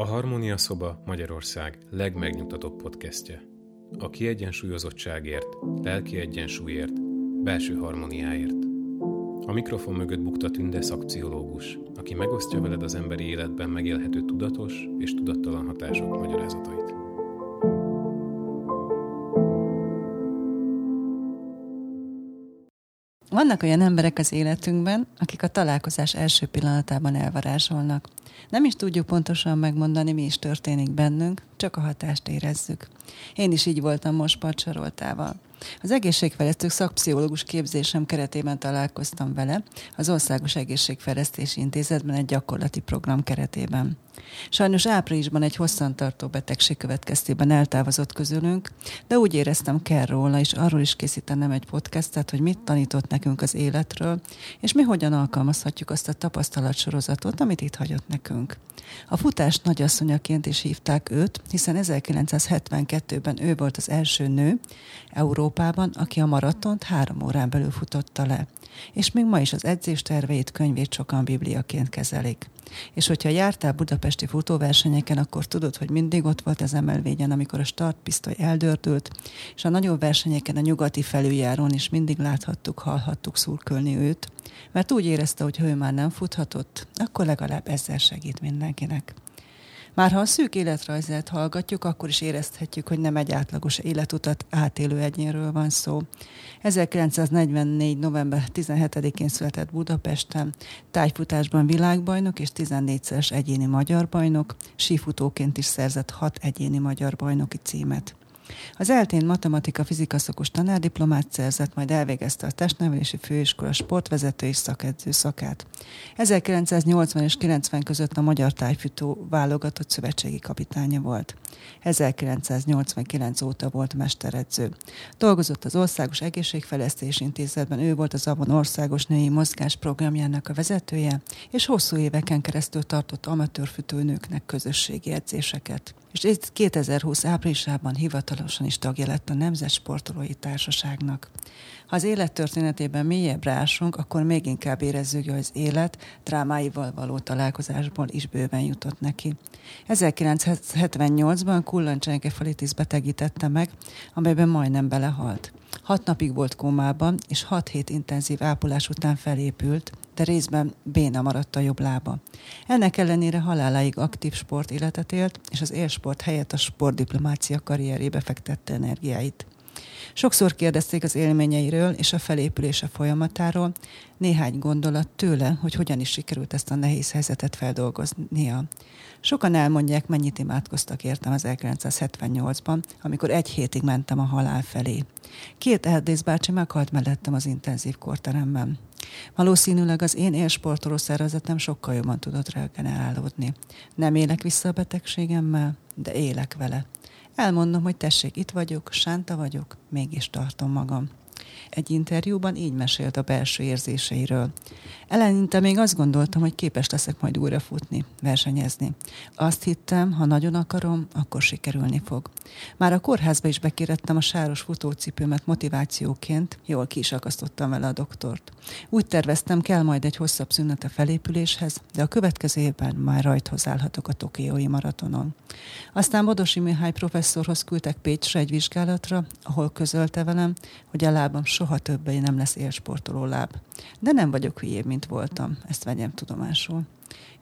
A Harmónia Szoba Magyarország legmegnyugtatóbb podcastje. A kiegyensúlyozottságért, lelki egyensúlyért, belső harmóniáért. A mikrofon mögött bukta Tünde szakpszichológus, aki megosztja veled az emberi életben megélhető tudatos és tudattalan hatások magyarázatait. Vannak olyan emberek az életünkben, akik a találkozás első pillanatában elvarázsolnak. Nem is tudjuk pontosan megmondani, mi is történik bennünk, csak a hatást érezzük. Én is így voltam most Pacsaroltával. Az egészségfejlesztő szakpszichológus képzésem keretében találkoztam vele az Országos Egészségfejlesztési Intézetben egy gyakorlati program keretében. Sajnos áprilisban egy hosszantartó betegség következtében eltávozott közülünk, de úgy éreztem kell róla, és arról is készítenem egy podcastet, hogy mit tanított nekünk az életről, és mi hogyan alkalmazhatjuk azt a tapasztalatsorozatot, amit itt hagyott nekünk. A futás nagyasszonyaként is hívták őt, hiszen 1972-ben ő volt az első nő Európában, aki a maratont három órán belül futotta le. És még ma is az edzésterveit, könyvét sokan bibliaként kezelik. És hogyha jártál budapesti futóversenyeken, akkor tudod, hogy mindig ott volt az emelvényen, amikor a startpisztoly eldördült, és a nagyobb versenyeken a nyugati felüljárón is mindig láthattuk, hallhattuk szurkölni őt, mert úgy érezte, hogy ha ő már nem futhatott, akkor legalább ezzel segít mindenkinek. Már ha a szűk életrajzát hallgatjuk, akkor is érezhetjük, hogy nem egy átlagos életutat átélő egyénről van szó. 1944. november 17-én született Budapesten, tájfutásban világbajnok és 14-szeres egyéni magyar bajnok, sífutóként is szerzett hat egyéni magyar bajnoki címet. Az eltén matematika fizika szakos tanárdiplomát szerzett, majd elvégezte a testnevelési főiskola sportvezető és szakedző szakát. 1980 és 90 között a Magyar Tájfutó válogatott szövetségi kapitánya volt. 1989 óta volt mesteredző. Dolgozott az Országos Egészségfejlesztési Intézetben, ő volt az Avon Országos Női Mozgás programjának a vezetője, és hosszú éveken keresztül tartott amatőrfütőnőknek közösségi edzéseket és 2020 áprilisában hivatalosan is tagja lett a Nemzet Sportolói Társaságnak. Ha az élet történetében mélyebbre ásunk, akkor még inkább érezzük, hogy az élet drámáival való találkozásból is bőven jutott neki. 1978-ban kullancsenkefalitis betegítette meg, amelyben majdnem belehalt. Hat napig volt kómában, és hat hét intenzív ápolás után felépült, de részben béna maradt a jobb lába. Ennek ellenére haláláig aktív sport életet élt, és az élsport helyett a sportdiplomácia karrierébe fektette energiáit. Sokszor kérdezték az élményeiről és a felépülése folyamatáról, néhány gondolat tőle, hogy hogyan is sikerült ezt a nehéz helyzetet feldolgoznia. Sokan elmondják, mennyit imádkoztak értem az 1978-ban, amikor egy hétig mentem a halál felé. Két Erdész bácsi meghalt mellettem az intenzív korteremben. Valószínűleg az én élsportoló szervezetem sokkal jobban tudott regenerálódni. Nem élek vissza a betegségemmel, de élek vele. Elmondom, hogy tessék, itt vagyok, sánta vagyok, mégis tartom magam. Egy interjúban így mesélt a belső érzéseiről. Eleinte még azt gondoltam, hogy képes leszek majd újra futni, versenyezni. Azt hittem, ha nagyon akarom, akkor sikerülni fog. Már a kórházba is bekérettem a sáros futócipőmet motivációként, jól ki is akasztottam vele a doktort. Úgy terveztem, kell majd egy hosszabb szünet a felépüléshez, de a következő évben már rajthoz állhatok a Tokiói maratonon. Aztán Bodosi Mihály professzorhoz küldtek Pécsre egy vizsgálatra, ahol közölte velem, hogy a lábam soha többé nem lesz élsportoló láb. De nem vagyok hülyébb, mint voltam, ezt vegyem tudomásul.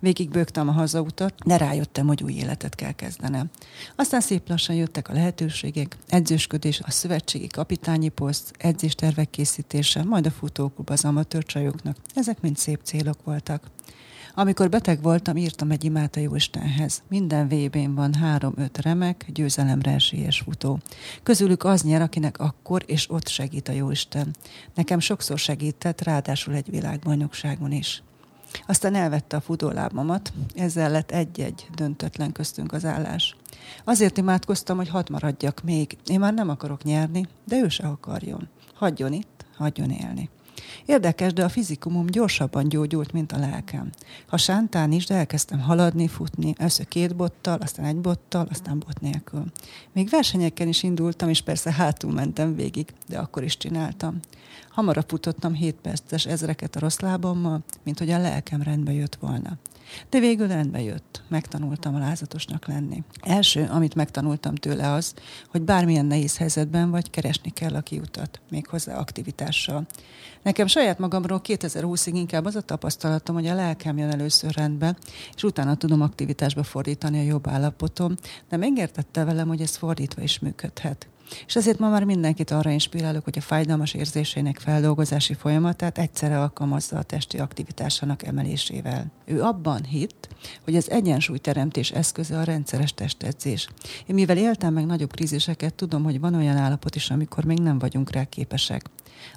Végig bőgtem a hazautat, de rájöttem, hogy új életet kell kezdenem. Aztán szép lassan jöttek a lehetőségek, edzősködés, a szövetségi kapitányi poszt, edzéstervek készítése, majd a futóklub az amatőrcsajoknak. Ezek mind szép célok voltak. Amikor beteg voltam, írtam egy imát a Jóistenhez. Minden vb van három-öt remek, győzelemre esélyes futó. Közülük az nyer, akinek akkor és ott segít a Jóisten. Nekem sokszor segített, ráadásul egy világbajnokságon is. Aztán elvette a futólábamat, ezzel lett egy-egy döntetlen köztünk az állás. Azért imádkoztam, hogy hat maradjak még. Én már nem akarok nyerni, de ő se akarjon. Hagyjon itt, hagyjon élni. Érdekes, de a fizikumom gyorsabban gyógyult, mint a lelkem. Ha sántán is, de elkezdtem haladni, futni, először két bottal, aztán egy bottal, aztán bot nélkül. Még versenyeken is indultam, és persze hátul mentem végig, de akkor is csináltam. Hamarabb futottam 7 perces ezreket a rossz lábammal, mint hogy a lelkem rendbe jött volna. De végül rendbe jött. Megtanultam alázatosnak lenni. Első, amit megtanultam tőle az, hogy bármilyen nehéz helyzetben vagy, keresni kell a kiutat, méghozzá aktivitással. Nekem saját magamról 2020-ig inkább az a tapasztalatom, hogy a lelkem jön először rendbe, és utána tudom aktivitásba fordítani a jobb állapotom, de megértette velem, hogy ez fordítva is működhet. És ezért ma már mindenkit arra inspirálok, hogy a fájdalmas érzésének feldolgozási folyamatát egyszerre alkalmazza a testi aktivitásának emelésével. Ő abban hitt, hogy az egyensúlyteremtés eszköze a rendszeres testedzés. Én mivel éltem meg nagyobb kríziseket, tudom, hogy van olyan állapot is, amikor még nem vagyunk rá képesek.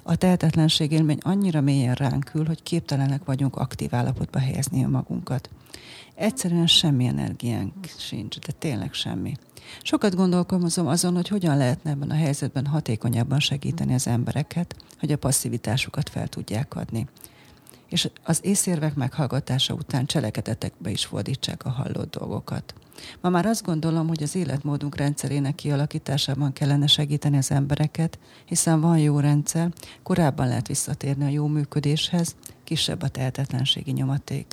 A tehetetlenség élmény annyira mélyen ránk ül, hogy képtelenek vagyunk aktív állapotba helyezni a magunkat. Egyszerűen semmi energiánk sincs, de tényleg semmi. Sokat gondolkozom azon, hogy hogyan lehetne ebben a helyzetben hatékonyabban segíteni az embereket, hogy a passzivitásukat fel tudják adni. És az észérvek meghallgatása után cselekedetekbe is fordítsák a hallott dolgokat. Ma már azt gondolom, hogy az életmódunk rendszerének kialakításában kellene segíteni az embereket, hiszen van jó rendszer, korábban lehet visszatérni a jó működéshez, kisebb a tehetetlenségi nyomaték.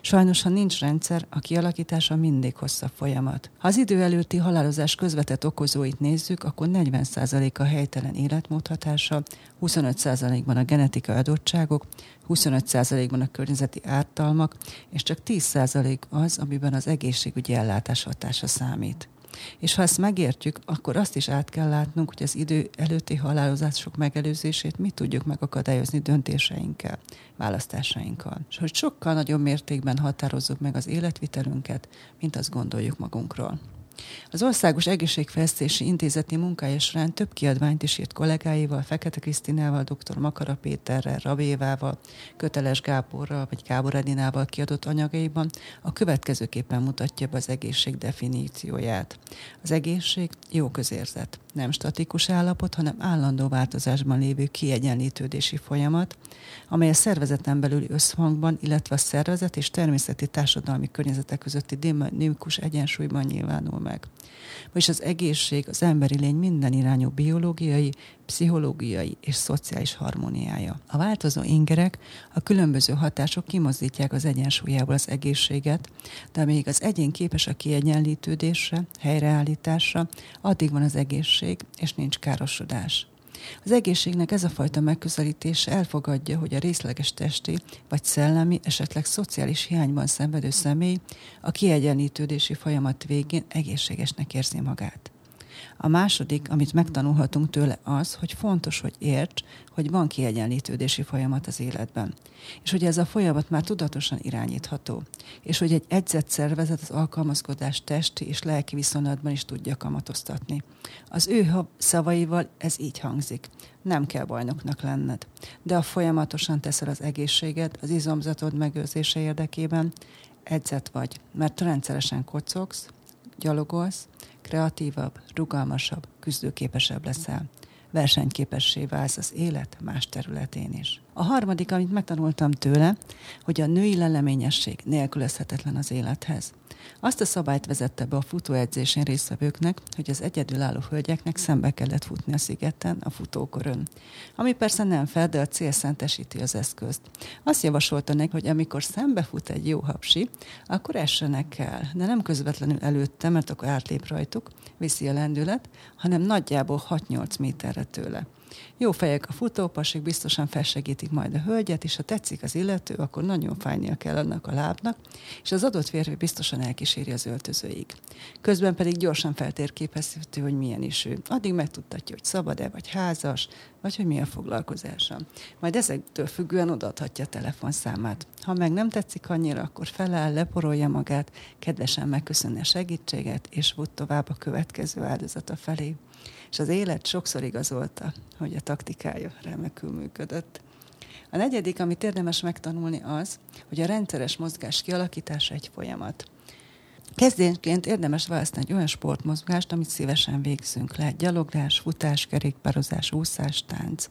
Sajnos, ha nincs rendszer, a kialakítása mindig hosszabb folyamat. Ha az idő előtti halálozás közvetett okozóit nézzük, akkor 40% a helytelen életmód hatása, 25%-ban a genetikai adottságok, 25%-ban a környezeti ártalmak, és csak 10% az, amiben az egészségügyi ellátás hatása számít. És ha ezt megértjük, akkor azt is át kell látnunk, hogy az idő előtti halálozások megelőzését mi tudjuk megakadályozni döntéseinkkel, választásainkkal. És hogy sokkal nagyobb mértékben határozzuk meg az életvitelünket, mint azt gondoljuk magunkról. Az Országos Egészségfejlesztési Intézeti munkája során több kiadványt is írt kollégáival, Fekete Krisztinával, dr. Makara Péterrel, Rabévával, Köteles Gáborral vagy Gábor Edinával kiadott anyagaiban a következőképpen mutatja be az egészség definícióját. Az egészség jó közérzet, nem statikus állapot, hanem állandó változásban lévő kiegyenlítődési folyamat, amely a szervezeten belüli összhangban, illetve a szervezet és természeti társadalmi környezetek közötti dinamikus egyensúlyban nyilvánul meg. Vagyis az egészség az emberi lény minden irányú biológiai, pszichológiai és szociális harmóniája. A változó ingerek, a különböző hatások kimozdítják az egyensúlyából az egészséget, de amíg az egyén képes a kiegyenlítődésre, helyreállításra, addig van az egészség, és nincs károsodás. Az egészségnek ez a fajta megközelítése elfogadja, hogy a részleges testi vagy szellemi, esetleg szociális hiányban szenvedő személy a kiegyenlítődési folyamat végén egészségesnek érzi magát. A második, amit megtanulhatunk tőle az, hogy fontos, hogy érts, hogy van kiegyenlítődési folyamat az életben. És hogy ez a folyamat már tudatosan irányítható. És hogy egy edzett szervezet az alkalmazkodás testi és lelki viszonylatban is tudja kamatoztatni. Az ő szavaival ez így hangzik. Nem kell bajnoknak lenned. De a folyamatosan teszel az egészséged, az izomzatod megőrzése érdekében, edzett vagy, mert rendszeresen kocogsz, gyalogolsz, kreatívabb, rugalmasabb, küzdőképesebb leszel. Versenyképessé válsz az élet más területén is. A harmadik, amit megtanultam tőle, hogy a női leleményesség nélkülözhetetlen az élethez. Azt a szabályt vezette be a futóedzésén résztvevőknek, hogy az egyedülálló hölgyeknek szembe kellett futni a szigeten, a futókorön. Ami persze nem fel, de a cél szentesíti az eszközt. Azt javasolta neki, hogy amikor szembe fut egy jó hapsi, akkor essenek el, de nem közvetlenül előtte, mert akkor átlép rajtuk, viszi a lendület, hanem nagyjából 6-8 méterre tőle. Jó fejek a futópasik, biztosan felsegítik majd a hölgyet, és ha tetszik az illető, akkor nagyon fájnia kell annak a lábnak, és az adott férfi biztosan elkíséri az öltözőig. Közben pedig gyorsan feltérképezhető, hogy milyen is ő. Addig megtudtatja, hogy szabad-e, vagy házas, vagy hogy mi a foglalkozása. Majd ezektől függően odaadhatja a telefonszámát. Ha meg nem tetszik annyira, akkor feláll, leporolja magát, kedvesen megköszönni a segítséget, és fut tovább a következő áldozata felé és az élet sokszor igazolta, hogy a taktikája remekül működött. A negyedik, amit érdemes megtanulni az, hogy a rendszeres mozgás kialakítása egy folyamat. Kezdésként érdemes választani egy olyan sportmozgást, amit szívesen végzünk. Lehet gyaloglás, futás, kerékpározás, úszás, tánc.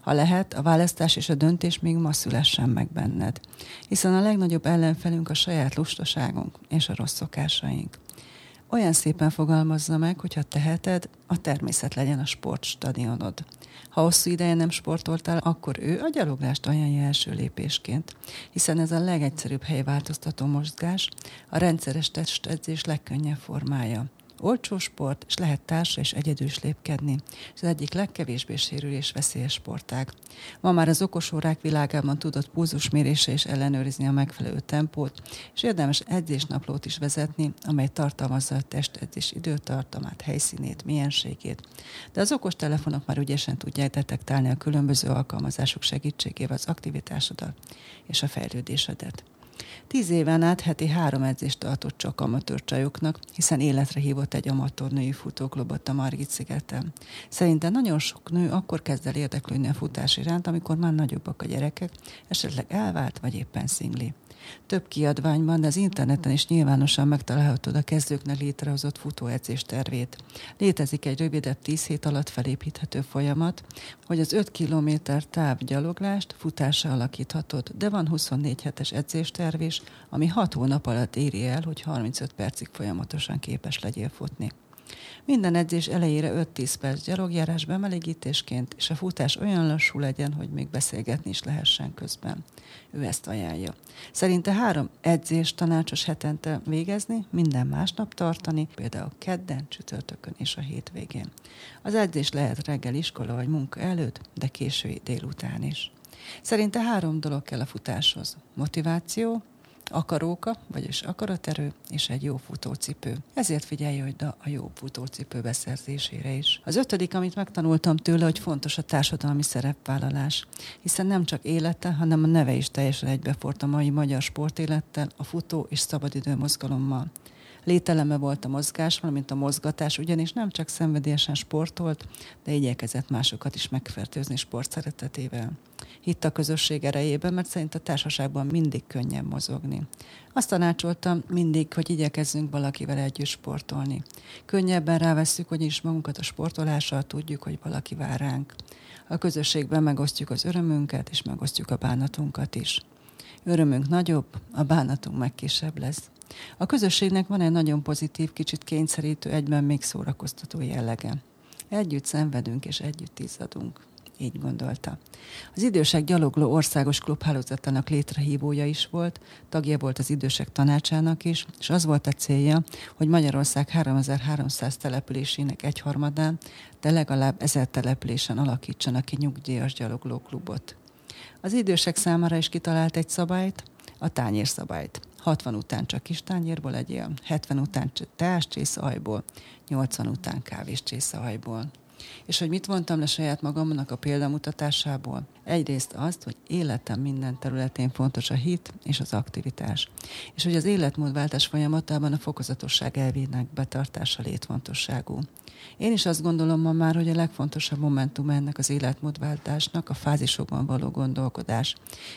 Ha lehet, a választás és a döntés még ma szülessen meg benned. Hiszen a legnagyobb ellenfelünk a saját lustaságunk és a rossz szokásaink. Olyan szépen fogalmazza meg, hogyha teheted, a természet legyen a sportstadionod. Ha hosszú ideje nem sportoltál, akkor ő a gyaloglást ajánlja első lépésként, hiszen ez a legegyszerűbb helyváltoztató mozgás, a rendszeres testedzés legkönnyebb formája. Olcsó sport, és lehet társa és egyedül lépkedni. Ez az egyik legkevésbé sérülés veszélyes sportág. Ma már az okosórák világában tudott pulzusmérése és ellenőrizni a megfelelő tempót, és érdemes edzésnaplót is vezetni, amely tartalmazza a testedzés időtartamát, helyszínét, mienségét. De az okos telefonok már ügyesen tudják detektálni a különböző alkalmazások segítségével az aktivitásodat és a fejlődésedet. Tíz éven át heti három edzést tartott csak amatőr csajoknak, hiszen életre hívott egy amatőr női futóklubot a Margit szigeten. Szerintem nagyon sok nő akkor kezd el érdeklődni a futás iránt, amikor már nagyobbak a gyerekek, esetleg elvált vagy éppen szingli. Több kiadványban, de az interneten is nyilvánosan megtalálhatod a kezdőknek létrehozott futóedzés tervét. Létezik egy rövidebb 10 hét alatt felépíthető folyamat, hogy az 5 km táv gyaloglást futásra alakíthatod, de van 24 hetes edzésterv is, ami 6 hónap alatt éri el, hogy 35 percig folyamatosan képes legyél futni. Minden edzés elejére 5-10 perc gyalogjárás bemelegítésként, és a futás olyan lassú legyen, hogy még beszélgetni is lehessen közben. Ő ezt ajánlja. Szerinte három edzés tanácsos hetente végezni, minden másnap tartani, például kedden, csütörtökön és a hétvégén. Az edzés lehet reggel iskola vagy munka előtt, de késői délután is. Szerinte három dolog kell a futáshoz. Motiváció, akaróka, vagyis akaraterő és egy jó futócipő. Ezért figyelj hogy a jó futócipő beszerzésére is. Az ötödik, amit megtanultam tőle, hogy fontos a társadalmi szerepvállalás, hiszen nem csak élete, hanem a neve is teljesen egybefort a mai magyar sportélettel, a futó és szabadidő mozgalommal lételeme volt a mozgás, valamint a mozgatás, ugyanis nem csak szenvedélyesen sportolt, de igyekezett másokat is megfertőzni sport szeretetével. Hitt a közösség erejében, mert szerint a társaságban mindig könnyebb mozogni. Azt tanácsoltam mindig, hogy igyekezzünk valakivel együtt sportolni. Könnyebben rávesszük, hogy is magunkat a sportolással tudjuk, hogy valaki vár ránk. A közösségben megosztjuk az örömünket, és megosztjuk a bánatunkat is. Örömünk nagyobb, a bánatunk meg kisebb lesz. A közösségnek van egy nagyon pozitív, kicsit kényszerítő, egyben még szórakoztató jellege. Együtt szenvedünk és együtt izzadunk. Így gondolta. Az Idősek Gyalogló Országos Klubhálózatának létrehívója is volt, tagja volt az Idősek Tanácsának is, és az volt a célja, hogy Magyarország 3300 településének egyharmadán, de legalább ezer településen alakítsanak ki nyugdíjas gyaloglóklubot. Az idősek számára is kitalált egy szabályt, a tányérszabályt. 60 után csak kis tányérból legyél, 70 után teás csészahajból, 80 után kávés csészahajból. És hogy mit mondtam le saját magamnak a példamutatásából? Egyrészt azt, hogy életem minden területén fontos a hit és az aktivitás. És hogy az életmódváltás folyamatában a fokozatosság elvének betartása létfontosságú. Én is azt gondolom ma már, hogy a legfontosabb momentum ennek az életmódváltásnak a fázisokban való gondolkodás.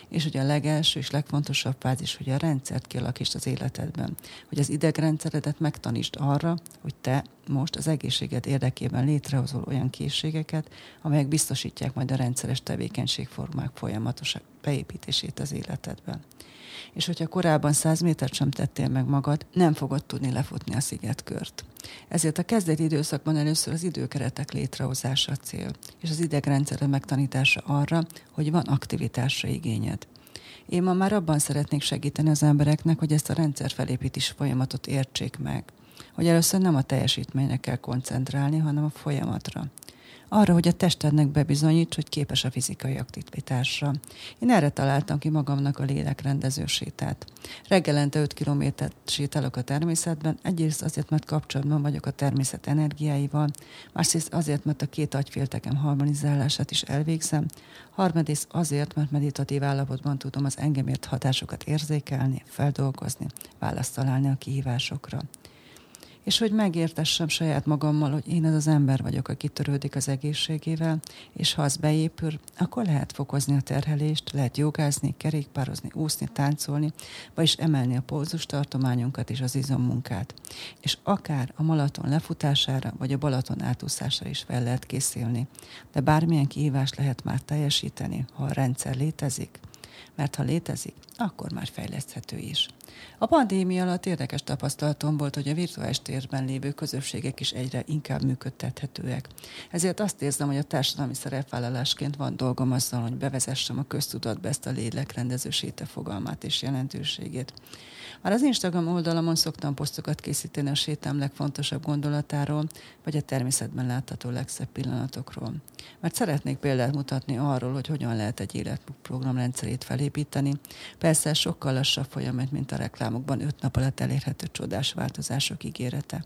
És hogy a legelső és legfontosabb fázis, hogy a rendszert kialakítsd az életedben. Hogy az idegrendszeredet megtanítsd arra, hogy te most az egészséged érdekében létrehozol olyan készségeket, amelyek biztosítják majd a rendszeres tevékenységformák folyamatos beépítését az életedben. És hogyha korábban 100 métert sem tettél meg magad, nem fogod tudni lefutni a szigetkört. Ezért a kezdeti időszakban először az időkeretek létrehozása a cél, és az idegrendszerre megtanítása arra, hogy van aktivitásra igényed. Én ma már abban szeretnék segíteni az embereknek, hogy ezt a rendszer felépítés folyamatot értsék meg. Hogy először nem a teljesítményre kell koncentrálni, hanem a folyamatra arra, hogy a testednek bebizonyíts, hogy képes a fizikai aktivitásra. Én erre találtam ki magamnak a lélekrendező sétát. Reggelente 5 kilométert sétálok a természetben, egyrészt azért, mert kapcsolatban vagyok a természet energiáival, másrészt azért, mert a két agyféltekem harmonizálását is elvégzem, harmadrészt azért, mert meditatív állapotban tudom az engem ért hatásokat érzékelni, feldolgozni, választ találni a kihívásokra és hogy megértessem saját magammal, hogy én az az ember vagyok, aki törődik az egészségével, és ha az beépül, akkor lehet fokozni a terhelést, lehet jogázni, kerékpározni, úszni, táncolni, vagyis emelni a pózustartományunkat és az izommunkát. És akár a Malaton lefutására, vagy a Balaton átúszására is fel lehet készülni. De bármilyen kihívást lehet már teljesíteni, ha a rendszer létezik, mert ha létezik, akkor már fejleszthető is. A pandémia alatt érdekes tapasztalatom volt, hogy a virtuális térben lévő közösségek is egyre inkább működtethetőek. Ezért azt érzem, hogy a társadalmi szerepvállalásként van dolgom azzal, hogy bevezessem a köztudatba ezt a lélekrendező séte fogalmát és jelentőségét. Már az Instagram oldalamon szoktam posztokat készíteni a sétám legfontosabb gondolatáról, vagy a természetben látható legszebb pillanatokról. Mert szeretnék példát mutatni arról, hogy hogyan lehet egy életprogram rendszerét felépíteni. Persze sokkal lassabb folyamat, mint a reklámokban öt nap alatt elérhető csodás változások ígérete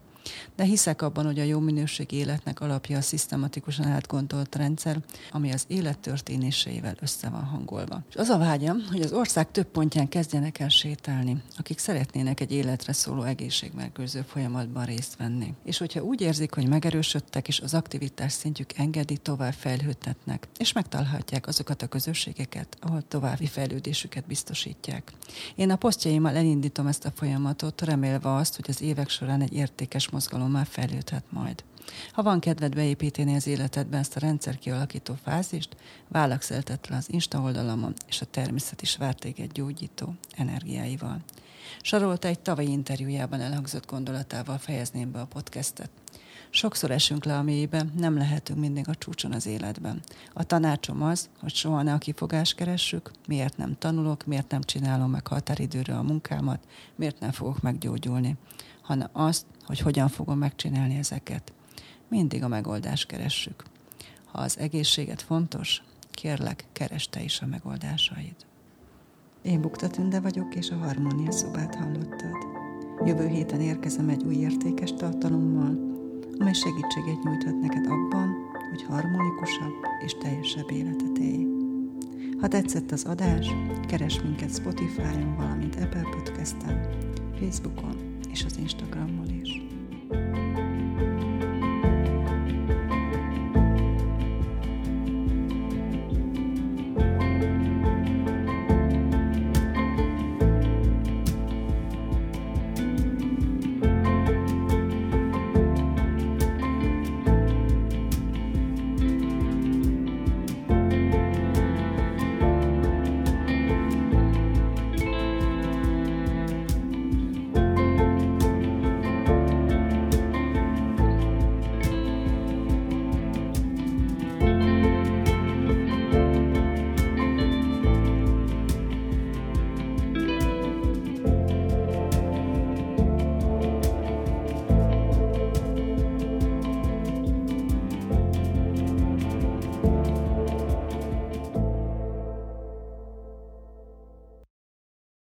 de hiszek abban, hogy a jó minőség életnek alapja a szisztematikusan átgondolt rendszer, ami az élet történéseivel össze van hangolva. És az a vágyam, hogy az ország több pontján kezdjenek el sétálni, akik szeretnének egy életre szóló egészségmegőrző folyamatban részt venni. És hogyha úgy érzik, hogy megerősödtek, és az aktivitás szintjük engedi, tovább fejlődhetnek, és megtalálhatják azokat a közösségeket, ahol további fejlődésüket biztosítják. Én a posztjaimmal elindítom ezt a folyamatot, remélve azt, hogy az évek során egy értékes mozgalommal fejlődhet majd. Ha van kedved beépíteni az életedbe ezt a rendszer kialakító fázist, válakszeltett le az Insta oldalamon, és a természet is vár téged gyógyító energiáival. Sarolta egy tavalyi interjújában elhangzott gondolatával fejezném be a podcastet. Sokszor esünk le a mélybe, nem lehetünk mindig a csúcson az életben. A tanácsom az, hogy soha ne a kifogást keressük, miért nem tanulok, miért nem csinálom meg határidőre a munkámat, miért nem fogok meggyógyulni hanem azt, hogy hogyan fogom megcsinálni ezeket. Mindig a megoldást keressük. Ha az egészséget fontos, kérlek, keresd te is a megoldásaid. Én Bukta Tünde vagyok, és a Harmónia szobát hallottad. Jövő héten érkezem egy új értékes tartalommal, amely segítséget nyújthat neked abban, hogy harmonikusabb és teljesebb életet élj. Ha tetszett az adás, keres minket Spotify-on, valamint Apple Podcast-en, Facebookon és az Instagramon is.